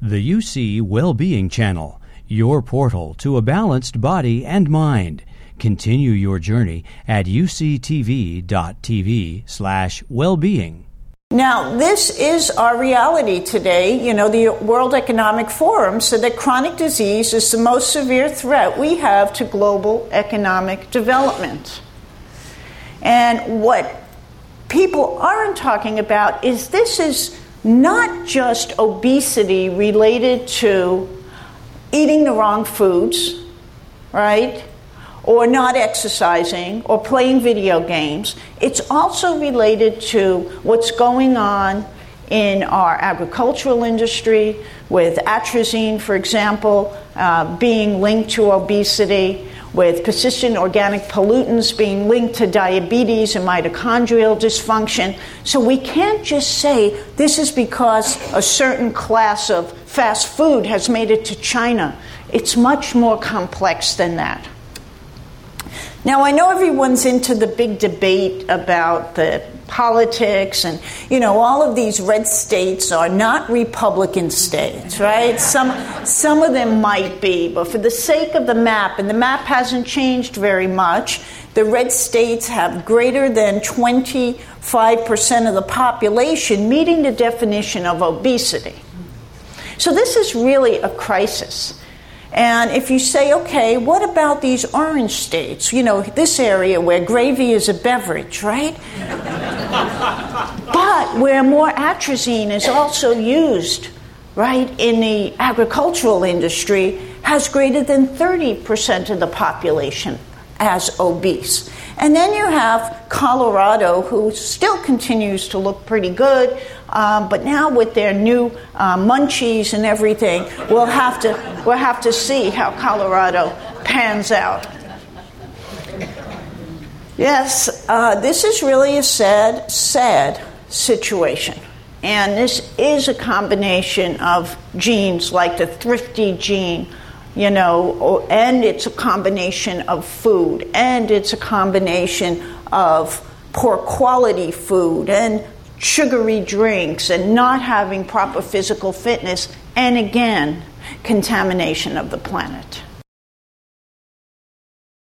The UC Wellbeing Channel, your portal to a balanced body and mind. Continue your journey at uctv.tv slash wellbeing. Now, this is our reality today. You know, the World Economic Forum said that chronic disease is the most severe threat we have to global economic development. And what people aren't talking about is this is not just obesity related to eating the wrong foods, right? Or not exercising or playing video games. It's also related to what's going on in our agricultural industry with atrazine, for example, uh, being linked to obesity with persistent organic pollutants being linked to diabetes and mitochondrial dysfunction. So we can't just say this is because a certain class of fast food has made it to China. It's much more complex than that. Now, I know everyone's into the big debate about the politics and you know all of these red states are not republican states right? Some some of them might be but for the sake of the map and the map hasn't changed very much the red states have greater than 25% of the population meeting the definition of obesity. So this is really a crisis and if you say, okay, what about these orange states? You know, this area where gravy is a beverage, right? but where more atrazine is also used, right, in the agricultural industry, has greater than 30% of the population as obese. And then you have Colorado, who still continues to look pretty good, um, but now with their new uh, munchies and everything, we'll have to we'll have to see how Colorado pans out. Yes, uh, this is really a sad, sad situation. And this is a combination of genes like the thrifty gene, you know, and it's a combination of food, and it's a combination of poor quality food and sugary drinks and not having proper physical fitness, and again, contamination of the planet.